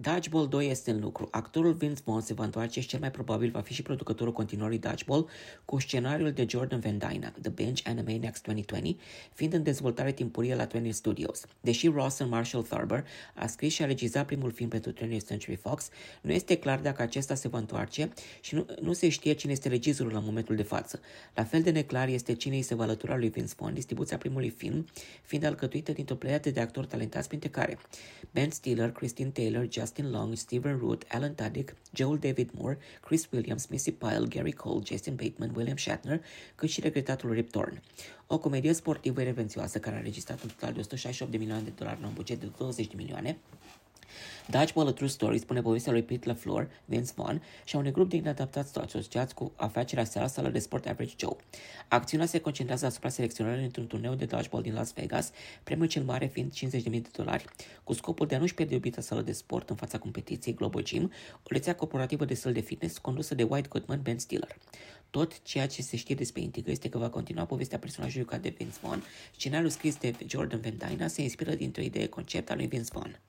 Dodgeball 2 este în lucru. Actorul Vince Vaughn se va întoarce și cel mai probabil va fi și producătorul continuării Dodgeball cu scenariul de Jordan Van Dyna, The Bench Anime Next 2020, fiind în dezvoltare timpurie la 20 Studios. Deși Rawson Marshall Thurber a scris și a regizat primul film pentru 20th Century Fox, nu este clar dacă acesta se va întoarce și nu, nu se știe cine este regizorul la momentul de față. La fel de neclar este cine îi se va alătura lui Vince Vaughn, distribuția primului film, fiind alcătuită dintr-o pleiadă de actori talentați, printre care Ben Stiller, Christine Taylor, Justin Long, Stephen Root, Alan Tudyk, Joel David Moore, Chris Williams, Missy Pyle, Gary Cole, Jason Bateman, William Shatner, cât și regretatul Rip Torn. O comedie sportivă revențioasă care a registrat un total de 168 de milioane de dolari la un buget de 20 de milioane, Dodgeball A True Story spune povestea lui Pete LaFleur, Vince Vaughn și a unui grup de inadaptați asociați cu afacerea seara sală de sport Average Joe. Acțiunea se concentrează asupra selecționării într-un turneu de dodgeball din Las Vegas, premiul cel mare fiind 50.000 de dolari, cu scopul de a nu-și pierde iubita sală de sport în fața competiției Global Gym, o rețea corporativă de săl de fitness condusă de White Goodman Ben Stiller. Tot ceea ce se știe despre intrigă este că va continua povestea personajului jucat de Vince Vaughn. Scenariul scris de Jordan Van Dyna se inspiră dintr-o idee concept a lui Vince Vaughn.